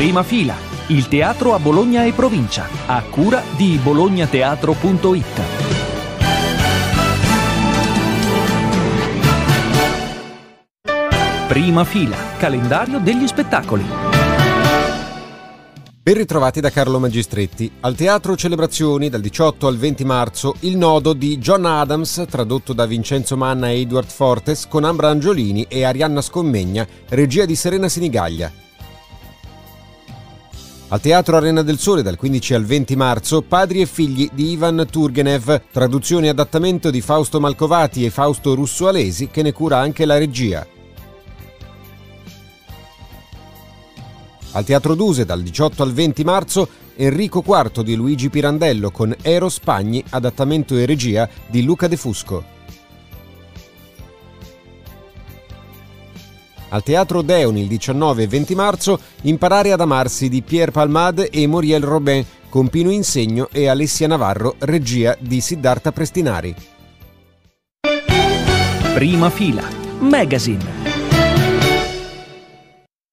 Prima fila, il teatro a Bologna e provincia, a cura di bolognateatro.it. Prima fila, calendario degli spettacoli. Ben ritrovati da Carlo Magistretti. Al Teatro Celebrazioni dal 18 al 20 marzo il nodo di John Adams, tradotto da Vincenzo Manna e Edward Fortes, con Ambra Angiolini e Arianna Scommegna, regia di Serena Sinigaglia. Al Teatro Arena del Sole dal 15 al 20 marzo Padri e figli di Ivan Turgenev, traduzione e adattamento di Fausto Malcovati e Fausto Russo Alesi che ne cura anche la regia. Al Teatro Duse dal 18 al 20 marzo Enrico IV di Luigi Pirandello con Ero Spagni, adattamento e regia di Luca De Fusco. Al Teatro Deon il 19 e 20 marzo Imparare ad amarsi di Pierre Palmade e Muriel Robin con Pino Insegno e Alessia Navarro, regia di Siddhartha Prestinari. Prima fila, Magazine.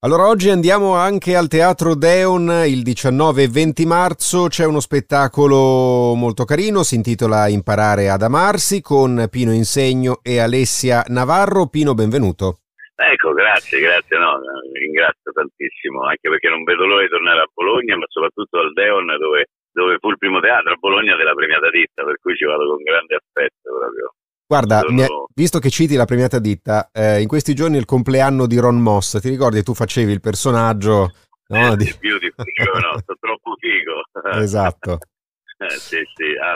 Allora oggi andiamo anche al Teatro Deon il 19 e 20 marzo, c'è uno spettacolo molto carino, si intitola Imparare ad amarsi con Pino Insegno e Alessia Navarro. Pino, benvenuto. Ecco, grazie, grazie, no, ringrazio tantissimo, anche perché non vedo l'ora di tornare a Bologna, ma soprattutto al Deon dove, dove fu il primo teatro a Bologna della premiata ditta, per cui ci vado con grande affetto proprio. Guarda, sono... visto che citi la premiata ditta, eh, in questi giorni è il compleanno di Ron Moss, ti ricordi tu facevi il personaggio... No, eh, di... Beautiful, no, sto troppo figo. esatto. Eh, sì, sì, ah,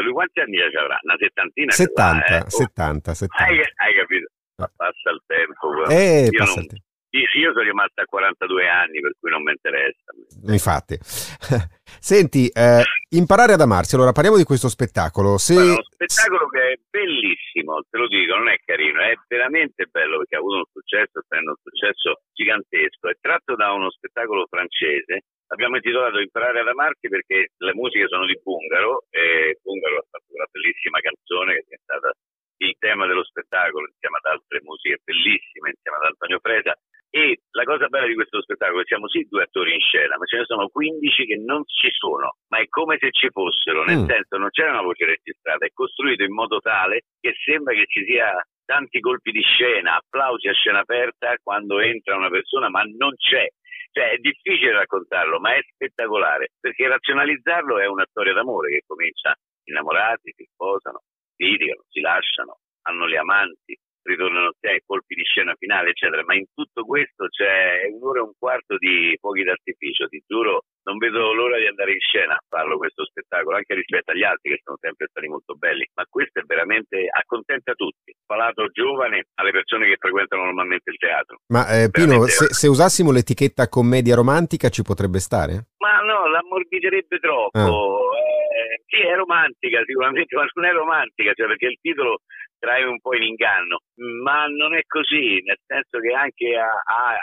lui quanti anni avrà? Una settantina? 70, là, eh? 70, 70. Hai, hai capito? Passa il tempo. Eh, io, passa non, il tempo. Io, sono rimasto a 42 anni, per cui non mi interessa. Infatti. Senti, eh, imparare ad amarsi. Allora, parliamo di questo spettacolo. Se... Guarda, uno spettacolo che è bellissimo, te lo dico, non è carino, è veramente bello perché ha avuto un successo, sta avendo un successo gigantesco. È tratto da uno spettacolo francese. Abbiamo intitolato Imparare ad amarsi perché le musiche sono di Bungaro e Bungaro ha fatto una bellissima canzone che è diventata il tema dello spettacolo insieme ad altre musiche bellissime, insieme ad Antonio Preda. E la cosa bella di questo spettacolo è che siamo sì due attori in scena, ma ce ne sono 15 che non ci sono, ma è come se ci fossero, nel mm. senso non c'è una voce registrata, è costruito in modo tale che sembra che ci sia tanti colpi di scena, applausi a scena aperta quando entra una persona, ma non c'è. Cioè è difficile raccontarlo, ma è spettacolare, perché razionalizzarlo è una storia d'amore che comincia innamorati, si sposano, litigano, si lasciano, hanno le amanti, ritornano a te, colpi di scena finale, eccetera. Ma in tutto questo c'è un'ora e un quarto di fuochi d'artificio, ti giuro, non vedo l'ora di andare in scena a farlo questo spettacolo, anche rispetto agli altri che sono sempre stati molto belli. Ma questo è veramente accontenta tutti, palato giovane alle persone che frequentano normalmente il teatro. Ma eh, Pino, se, se, usassimo l'etichetta commedia romantica ci potrebbe stare? Ma no, l'ammorbiderebbe troppo. Ah. Eh, sì, è romantica sicuramente, ma non è romantica, cioè perché il titolo trae un po' in inganno, ma non è così, nel senso che anche a, a,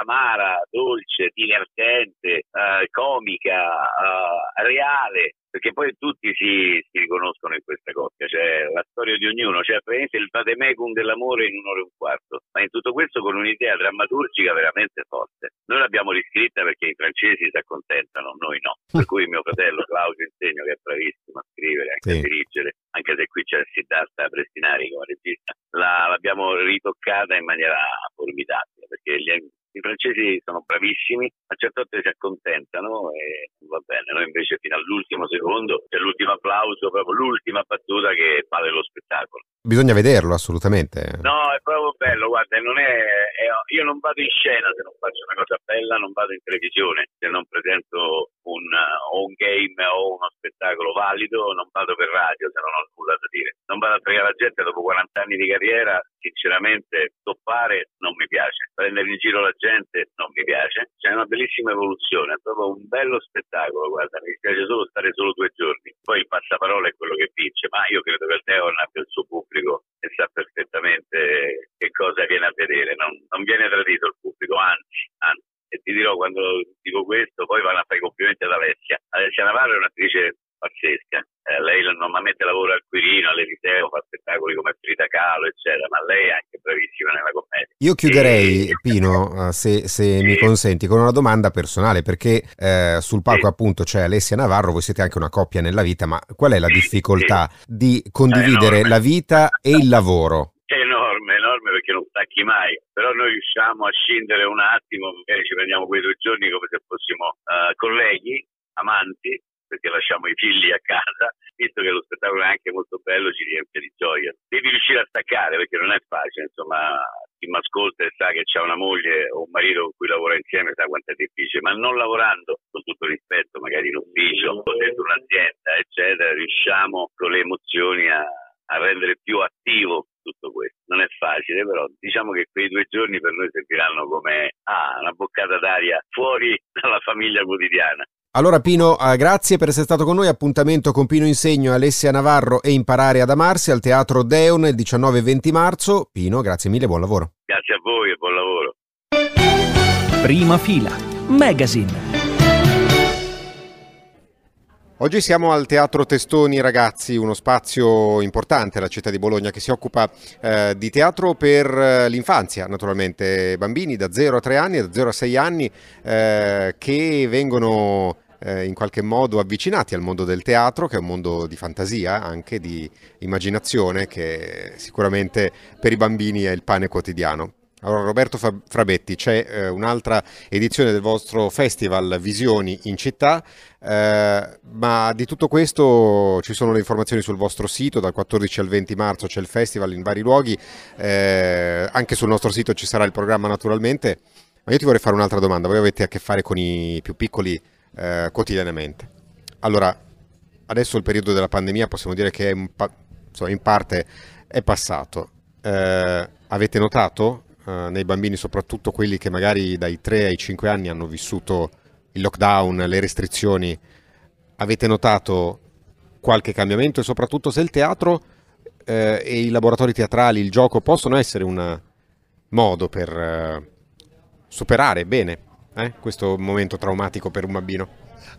amara, dolce, divertente, uh, comica, uh, reale, perché poi tutti si, si, riconoscono in questa coppia, cioè la storia di ognuno, cioè praticamente il vademecum dell'amore in un'ora e un quarto, ma in tutto questo con un'idea drammaturgica veramente forte. Noi l'abbiamo riscritta perché i francesi si accontentano, noi no, per cui mio fratello Claudio Insegno che è bravissimo a scrivere, anche sì. a dirigere, anche se qui c'è Siddhartha Prestinari come regista, la, l'abbiamo ritoccata in maniera formidabile, perché gli, i francesi sono bravissimi, a certe volte si accontentano e va bene, noi invece fino all'ultimo secondo c'è l'ultimo applauso, proprio l'ultima battuta che vale lo spettacolo. Bisogna vederlo assolutamente. No, è proprio bello, guarda, non è, è, io non vado in scena se non faccio una cosa bella, non vado in televisione se non presento un, o un game o uno spettacolo valido, non vado per radio se non ho nulla da dire. Non vado a fregare la gente dopo 40 anni di carriera, sinceramente toppare non mi piace, prendere in giro la gente non mi piace. C'è una bellissima evoluzione, è proprio un bello spettacolo, guarda, mi piace solo stare solo due giorni. Poi il passaparola è quello che vince, ma io credo che il Teon abbia il suo pubblico e sa perfettamente che cosa viene a vedere, non, non viene tradito il pubblico, anzi, anzi e ti dirò quando dico questo, poi vanno a complimenti ad Alessia. Alessia Navarro è un'attrice pazzesca. Eh, lei normalmente lavora al Quirino, all'Eliseo, fa spettacoli come Frida Kahlo, eccetera, ma lei è anche bravissima nella commedia. Io chiuderei, e... Pino, se, se sì. mi consenti, con una domanda personale, perché eh, sul palco sì. appunto c'è Alessia Navarro, voi siete anche una coppia nella vita, ma qual è la difficoltà di condividere la vita e il lavoro? Enorme, perché non stacchi mai, però noi riusciamo a scendere un attimo, magari ci prendiamo quei due giorni come se fossimo uh, colleghi, amanti, perché lasciamo i figli a casa, visto che lo spettacolo è anche molto bello, ci riempie di gioia. Devi riuscire a staccare perché non è facile, insomma, chi mi ascolta e sa che c'è una moglie o un marito con cui lavora insieme sa quanto è difficile, ma non lavorando con tutto rispetto, magari in ufficio o dentro un'azienda, eccetera, riusciamo con le emozioni a, a rendere più attivo tutto questo. Non è facile, però diciamo che quei due giorni per noi serviranno come ah, una boccata d'aria fuori dalla famiglia quotidiana. Allora Pino, eh, grazie per essere stato con noi. Appuntamento con Pino Insegno, Alessia Navarro e Imparare ad amarsi al Teatro Deon il 19 e 20 marzo. Pino, grazie mille, buon lavoro. Grazie a voi e buon lavoro. Prima fila, Magazine. Oggi siamo al Teatro Testoni Ragazzi, uno spazio importante alla città di Bologna che si occupa eh, di teatro per eh, l'infanzia, naturalmente, bambini da 0 a 3 anni, da 0 a 6 anni eh, che vengono eh, in qualche modo avvicinati al mondo del teatro, che è un mondo di fantasia, anche di immaginazione, che sicuramente per i bambini è il pane quotidiano. Allora Roberto Frabetti, c'è eh, un'altra edizione del vostro festival Visioni in città, eh, ma di tutto questo ci sono le informazioni sul vostro sito, dal 14 al 20 marzo c'è il festival in vari luoghi, eh, anche sul nostro sito ci sarà il programma naturalmente, ma io ti vorrei fare un'altra domanda, voi avete a che fare con i più piccoli eh, quotidianamente. Allora, adesso il periodo della pandemia possiamo dire che in, insomma, in parte è passato. Eh, avete notato eh, nei bambini, soprattutto quelli che magari dai 3 ai 5 anni hanno vissuto il lockdown, le restrizioni, avete notato qualche cambiamento e soprattutto se il teatro eh, e i laboratori teatrali, il gioco possono essere un modo per eh, superare bene eh, questo momento traumatico per un bambino?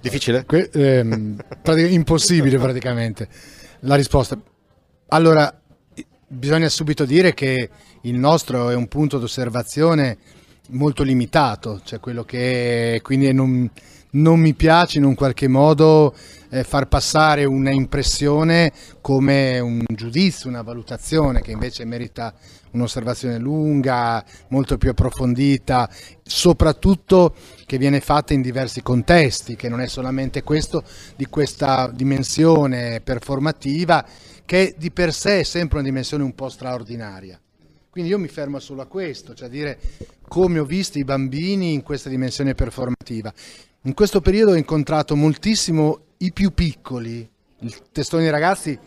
Difficile? Que- ehm, pratic- impossibile praticamente. La risposta. Allora, bisogna subito dire che il nostro è un punto d'osservazione molto limitato, cioè quello che quindi non, non mi piace in un qualche modo eh, far passare un'impressione come un giudizio, una valutazione che invece merita un'osservazione lunga, molto più approfondita, soprattutto che viene fatta in diversi contesti, che non è solamente questo di questa dimensione performativa che di per sé è sempre una dimensione un po' straordinaria. Quindi io mi fermo solo a questo, cioè a dire come ho visto i bambini in questa dimensione performativa. In questo periodo ho incontrato moltissimo i più piccoli, il testone dei ragazzi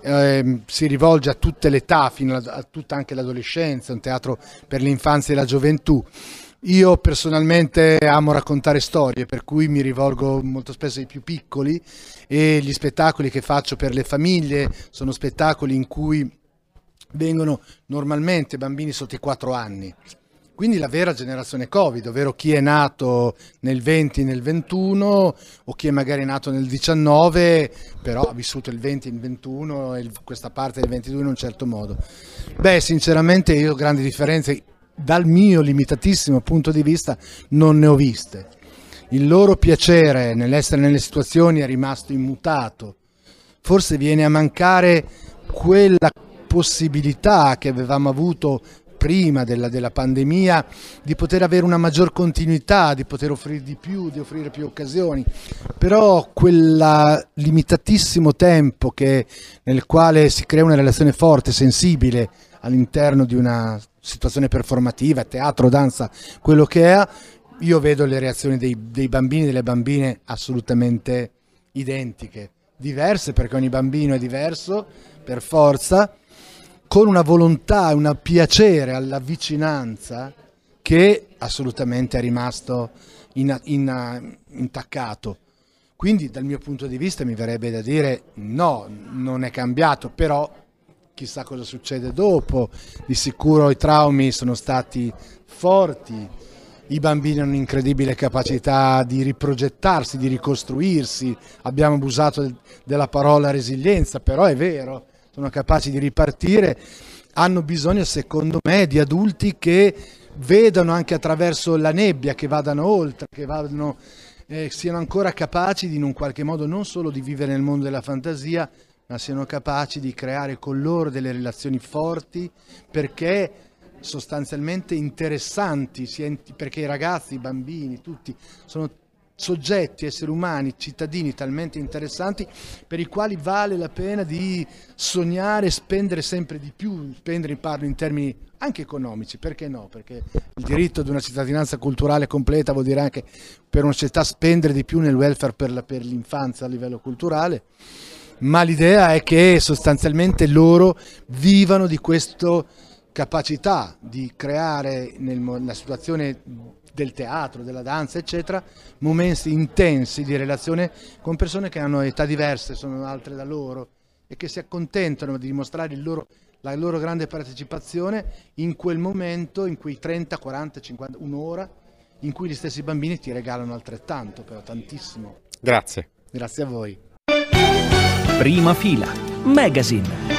eh, si rivolge a tutte le età, fino a, a tutta anche l'adolescenza, un teatro per l'infanzia e la gioventù. Io personalmente amo raccontare storie, per cui mi rivolgo molto spesso ai più piccoli e gli spettacoli che faccio per le famiglie sono spettacoli in cui vengono normalmente bambini sotto i 4 anni. Quindi la vera generazione Covid, ovvero chi è nato nel 20, nel 21 o chi è magari nato nel 19, però ha vissuto il 20, il 21 e questa parte del 22 in un certo modo. Beh, sinceramente io grandi differenze dal mio limitatissimo punto di vista non ne ho viste. Il loro piacere nell'essere nelle situazioni è rimasto immutato. Forse viene a mancare quella possibilità che avevamo avuto prima della, della, pandemia di poter avere una maggior continuità, di poter offrire di più, di offrire più occasioni, però quel limitatissimo tempo che, nel quale si crea una relazione forte, sensibile all'interno di una situazione performativa, teatro, danza, quello che è, io vedo le reazioni dei, dei bambini e delle bambine assolutamente identiche, diverse perché ogni bambino è diverso per forza, con una volontà un piacere alla vicinanza che assolutamente è rimasto in, in, intaccato. Quindi dal mio punto di vista mi verrebbe da dire no, non è cambiato, però chissà cosa succede dopo, di sicuro i traumi sono stati forti, i bambini hanno un'incredibile capacità di riprogettarsi, di ricostruirsi, abbiamo abusato della parola resilienza, però è vero, sono capaci di ripartire hanno bisogno, secondo me, di adulti che vedano anche attraverso la nebbia, che vadano oltre, che vadano, eh, siano ancora capaci di in un qualche modo non solo di vivere nel mondo della fantasia, ma siano capaci di creare con loro delle relazioni forti perché sostanzialmente interessanti, perché i ragazzi, i bambini, tutti sono soggetti, esseri umani, cittadini talmente interessanti per i quali vale la pena di sognare, spendere sempre di più, spendere parlo in termini anche economici, perché no? Perché il diritto ad una cittadinanza culturale completa vuol dire anche per una società spendere di più nel welfare per, la, per l'infanzia a livello culturale, ma l'idea è che sostanzialmente loro vivano di questa capacità di creare nella situazione del teatro, della danza, eccetera, momenti intensi di relazione con persone che hanno età diverse, sono altre da loro e che si accontentano di dimostrare loro, la loro grande partecipazione in quel momento, in quei 30, 40, 50, un'ora, in cui gli stessi bambini ti regalano altrettanto, però tantissimo. Grazie. Grazie a voi. Prima fila, Magazine.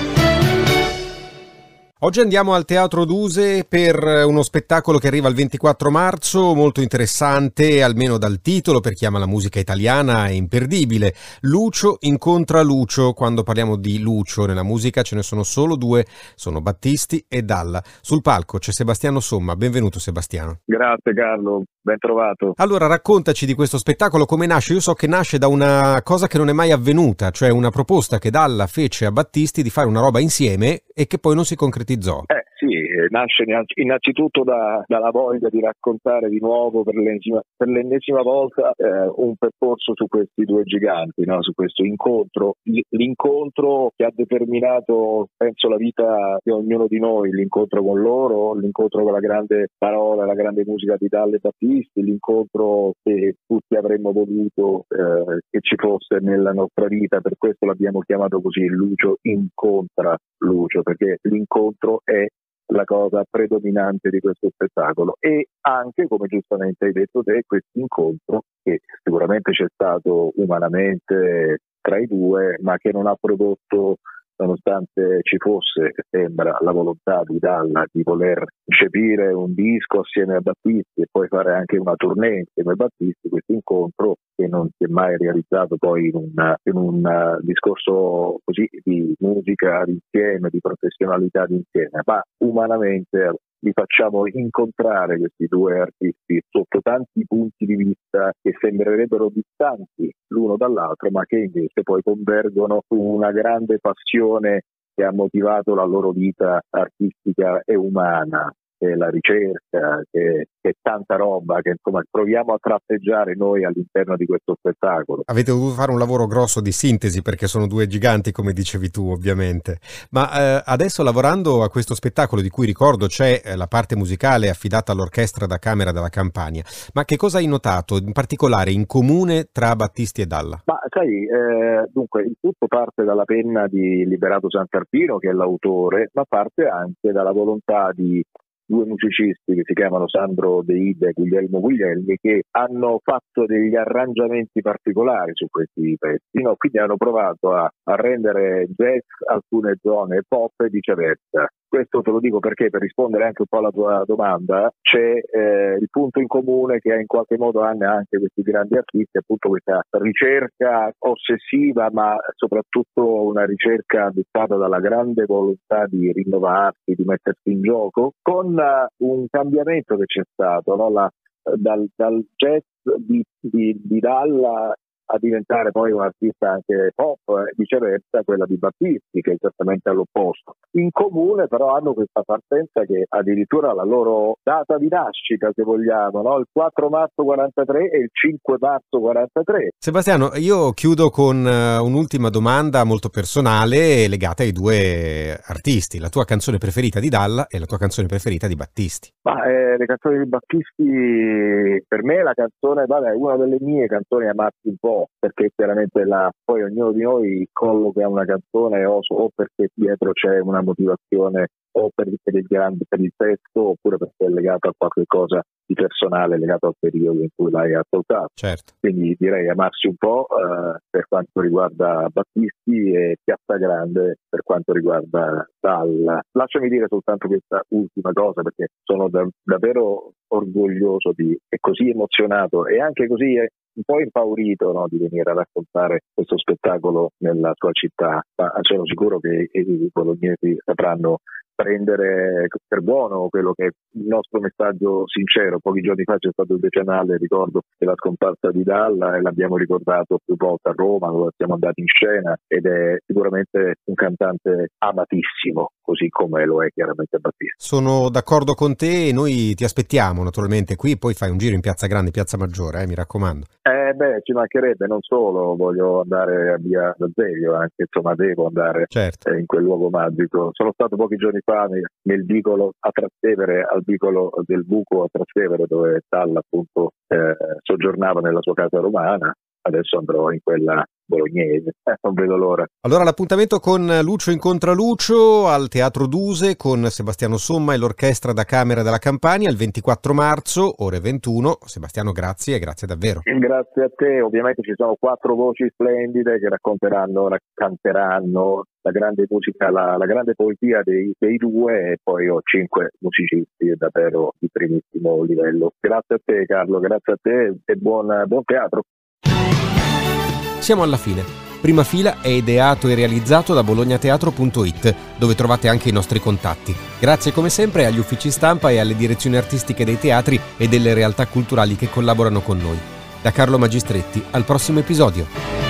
Oggi andiamo al Teatro Duse per uno spettacolo che arriva il 24 marzo, molto interessante, almeno dal titolo, per chi ama la musica italiana è imperdibile. Lucio incontra Lucio, quando parliamo di Lucio nella musica ce ne sono solo due, sono Battisti e Dalla. Sul palco c'è Sebastiano Somma, benvenuto Sebastiano. Grazie Carlo, ben trovato. Allora raccontaci di questo spettacolo, come nasce? Io so che nasce da una cosa che non è mai avvenuta, cioè una proposta che Dalla fece a Battisti di fare una roba insieme e che poi non si concretizzò concretizzò? Eh sì, nasce innanzitutto da, dalla voglia di raccontare di nuovo per l'ennesima, per l'ennesima volta eh, un percorso su questi due giganti, no? su questo incontro, l'incontro che ha determinato penso la vita di ognuno di noi, l'incontro con loro, l'incontro con la grande parola, la grande musica di Dalle Battisti, l'incontro che tutti avremmo voluto eh, che ci fosse nella nostra vita, per questo l'abbiamo chiamato così, Lucio incontra Lucio, perché l'incontro è la cosa predominante di questo spettacolo. E anche, come giustamente hai detto te, questo incontro che sicuramente c'è stato umanamente tra i due, ma che non ha prodotto nonostante ci fosse, sembra, la volontà di Dalla di voler concepire un disco assieme a Battisti e poi fare anche una tournée insieme a Battisti, questo incontro che non si è mai realizzato poi in un, in un uh, discorso così di musica d'insieme, di professionalità d'insieme, ma umanamente li facciamo incontrare questi due artisti sotto tanti punti di vista che sembrerebbero distanti l'uno dall'altro, ma che invece poi convergono su una grande passione che ha motivato la loro vita artistica e umana che la ricerca, che, che, tanta roba che insomma proviamo a tratteggiare noi all'interno di questo spettacolo. Avete dovuto fare un lavoro grosso di sintesi perché sono due giganti come dicevi tu ovviamente, ma eh, adesso lavorando a questo spettacolo di cui ricordo c'è eh, la parte musicale affidata all'orchestra da camera della Campania, ma che cosa hai notato in particolare in comune tra Battisti e Dalla? Ma sai, eh, dunque il tutto parte dalla penna di Liberato Sant'Arpino che è l'autore, ma parte anche dalla volontà di due musicisti che si chiamano Sandro De Ide e Guglielmo Guglielmi che hanno fatto degli arrangiamenti particolari su questi pezzi, no? quindi hanno provato a, a rendere jazz alcune zone pop e viceversa. Questo te lo dico perché per rispondere anche un po' alla tua domanda c'è eh, il punto in comune che in qualche modo hanno anche questi grandi artisti, appunto questa ricerca ossessiva ma soprattutto una ricerca dettata dalla grande volontà di rinnovarsi, di mettersi in gioco, con uh, un cambiamento che c'è stato, no? La, dal, dal, jazz di, di, di Dalla a diventare poi un artista anche pop e viceversa quella di Battisti che è esattamente all'opposto. In comune però hanno questa partenza che addirittura la loro data di nascita se vogliamo, no? il 4 marzo 43 e il 5 marzo 43. Sebastiano, io chiudo con eh, un'ultima domanda molto personale legata ai due artisti, la tua canzone preferita di Dalla e la tua canzone preferita di Battisti. Ma, eh, le canzoni di Battisti per me la canzone, vabbè, una delle mie canzoni amate un po' perché chiaramente la, poi ognuno di noi colloca una canzone o, o perché dietro c'è una motivazione o per, per, il grande, per il testo oppure perché è legato a qualche cosa di personale legato al periodo in cui l'hai ascoltato. Certo. Quindi direi amarsi un po' eh, per quanto riguarda Battisti e Piazza Grande per quanto riguarda Dalla. Lasciami dire soltanto questa ultima cosa perché sono da, davvero orgoglioso di, e così emozionato e anche così un po' impaurito no, di venire a raccontare questo spettacolo nella sua città, ma sono sicuro che i bolognesi sapranno prendere per buono quello che è il nostro messaggio sincero. Pochi giorni fa c'è stato il decennale, ricordo, della scomparsa di Dalla e l'abbiamo ricordato più volte a Roma, dove siamo andati in scena ed è sicuramente un cantante amatissimo, così come lo è chiaramente Battista. Sono d'accordo con te e noi ti aspettiamo naturalmente qui, poi fai un giro in Piazza Grande, Piazza Maggiore, eh, mi raccomando. Eh beh, ci mancherebbe, non solo, voglio andare a via D'Azeglio, anche insomma devo andare certo. in quel luogo magico. Sono stato pochi giorni fa nel vicolo a Trastevere, al vicolo del Buco a Trastevere, dove Talla appunto eh, soggiornava nella sua casa romana. Adesso andrò in quella bolognese, non vedo l'ora. Allora l'appuntamento con Lucio incontra Lucio al Teatro Duse con Sebastiano Somma e l'Orchestra da Camera della Campania il 24 marzo, ore 21. Sebastiano, grazie e grazie davvero. Grazie a te, ovviamente ci sono quattro voci splendide che racconteranno, canteranno la grande musica, la, la grande poesia dei, dei, due e poi ho cinque musicisti davvero di primissimo livello. Grazie a te Carlo, grazie a te e buon, buon teatro. Siamo alla fine. Prima fila è ideato e realizzato da bolognateatro.it, dove trovate anche i nostri contatti. Grazie come sempre agli uffici stampa e alle direzioni artistiche dei teatri e delle realtà culturali che collaborano con noi. Da Carlo Magistretti, al prossimo episodio.